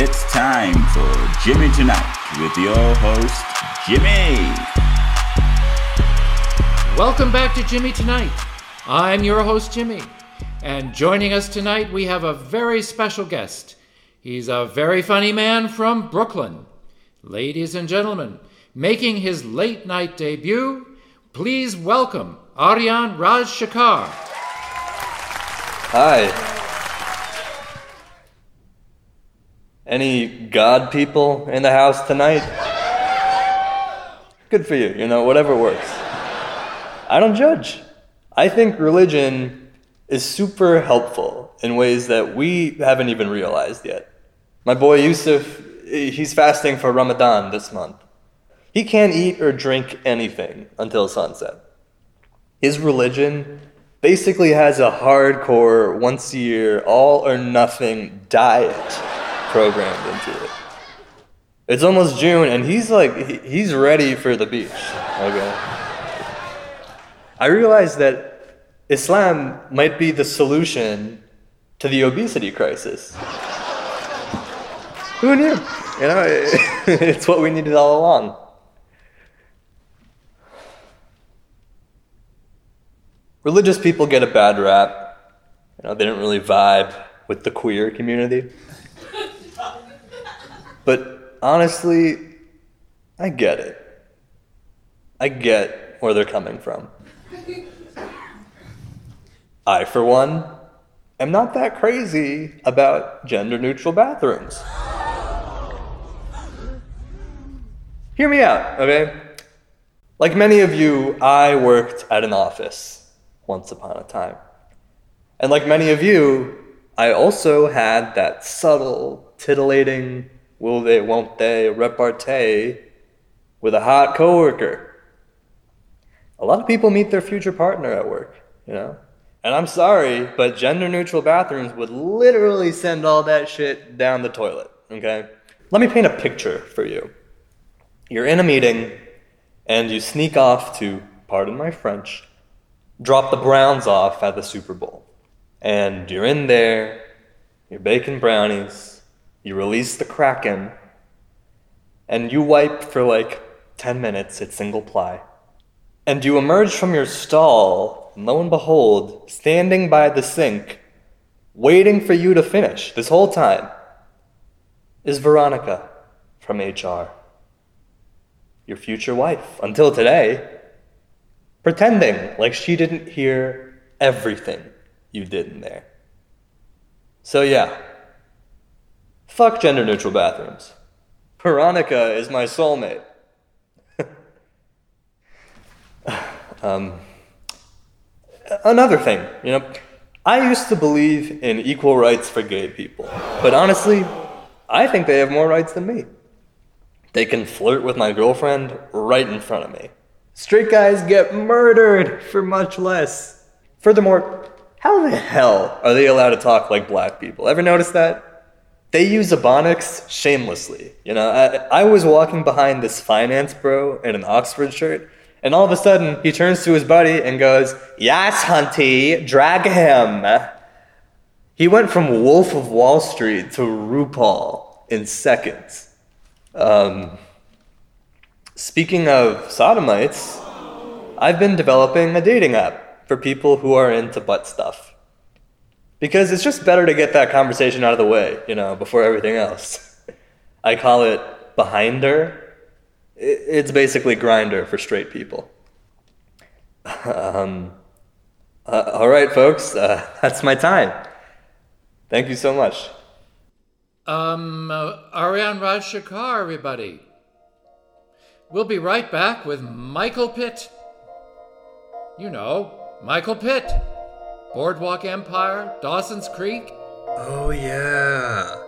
It's time for Jimmy Tonight with your host, Jimmy. Welcome back to Jimmy Tonight. I'm your host, Jimmy. And joining us tonight, we have a very special guest. He's a very funny man from Brooklyn. Ladies and gentlemen, making his late night debut, please welcome Aryan Raj Shakar. Hi. Any God people in the house tonight? Good for you, you know, whatever works. I don't judge. I think religion is super helpful in ways that we haven't even realized yet. My boy Yusuf, he's fasting for Ramadan this month. He can't eat or drink anything until sunset. His religion basically has a hardcore, once a year, all or nothing diet programmed into it. It's almost June, and he's like, he's ready for the beach. Okay. I realized that Islam might be the solution to the obesity crisis. Who knew? You know, it's what we needed all along. Religious people get a bad rap. You know, they don't really vibe with the queer community. But honestly, I get it. I get where they're coming from. I, for one, am not that crazy about gender neutral bathrooms. Hear me out, okay? Like many of you, I worked at an office once upon a time. And like many of you, I also had that subtle, titillating, will they, won't they repartee with a hot coworker. A lot of people meet their future partner at work, you know? And I'm sorry, but gender neutral bathrooms would literally send all that shit down the toilet, okay? Let me paint a picture for you. You're in a meeting and you sneak off to, pardon my French, drop the Browns off at the Super Bowl. And you're in there, you're baking brownies, you release the Kraken, and you wipe for like 10 minutes at single ply. And you emerge from your stall, lo and behold, standing by the sink, waiting for you to finish this whole time, is Veronica from HR your future wife until today, pretending like she didn't hear everything you did in there. So, yeah, fuck gender neutral bathrooms. Veronica is my soulmate. um, another thing, you know, I used to believe in equal rights for gay people, but honestly, I think they have more rights than me. They can flirt with my girlfriend right in front of me. Straight guys get murdered for much less. Furthermore, how the hell are they allowed to talk like black people? Ever notice that? They use Ebonics shamelessly. You know, I, I was walking behind this finance bro in an Oxford shirt, and all of a sudden he turns to his buddy and goes, Yes, Hunty, drag him. He went from Wolf of Wall Street to RuPaul in seconds. Um, speaking of sodomites, I've been developing a dating app for people who are into butt stuff. Because it's just better to get that conversation out of the way, you know, before everything else. I call it Behinder. It's basically Grindr for straight people. Um, uh, all right, folks, uh, that's my time. Thank you so much. Um, uh, Aryan Raj Shakar, everybody. We'll be right back with Michael Pitt. You know, Michael Pitt. Boardwalk Empire, Dawson's Creek. Oh, yeah.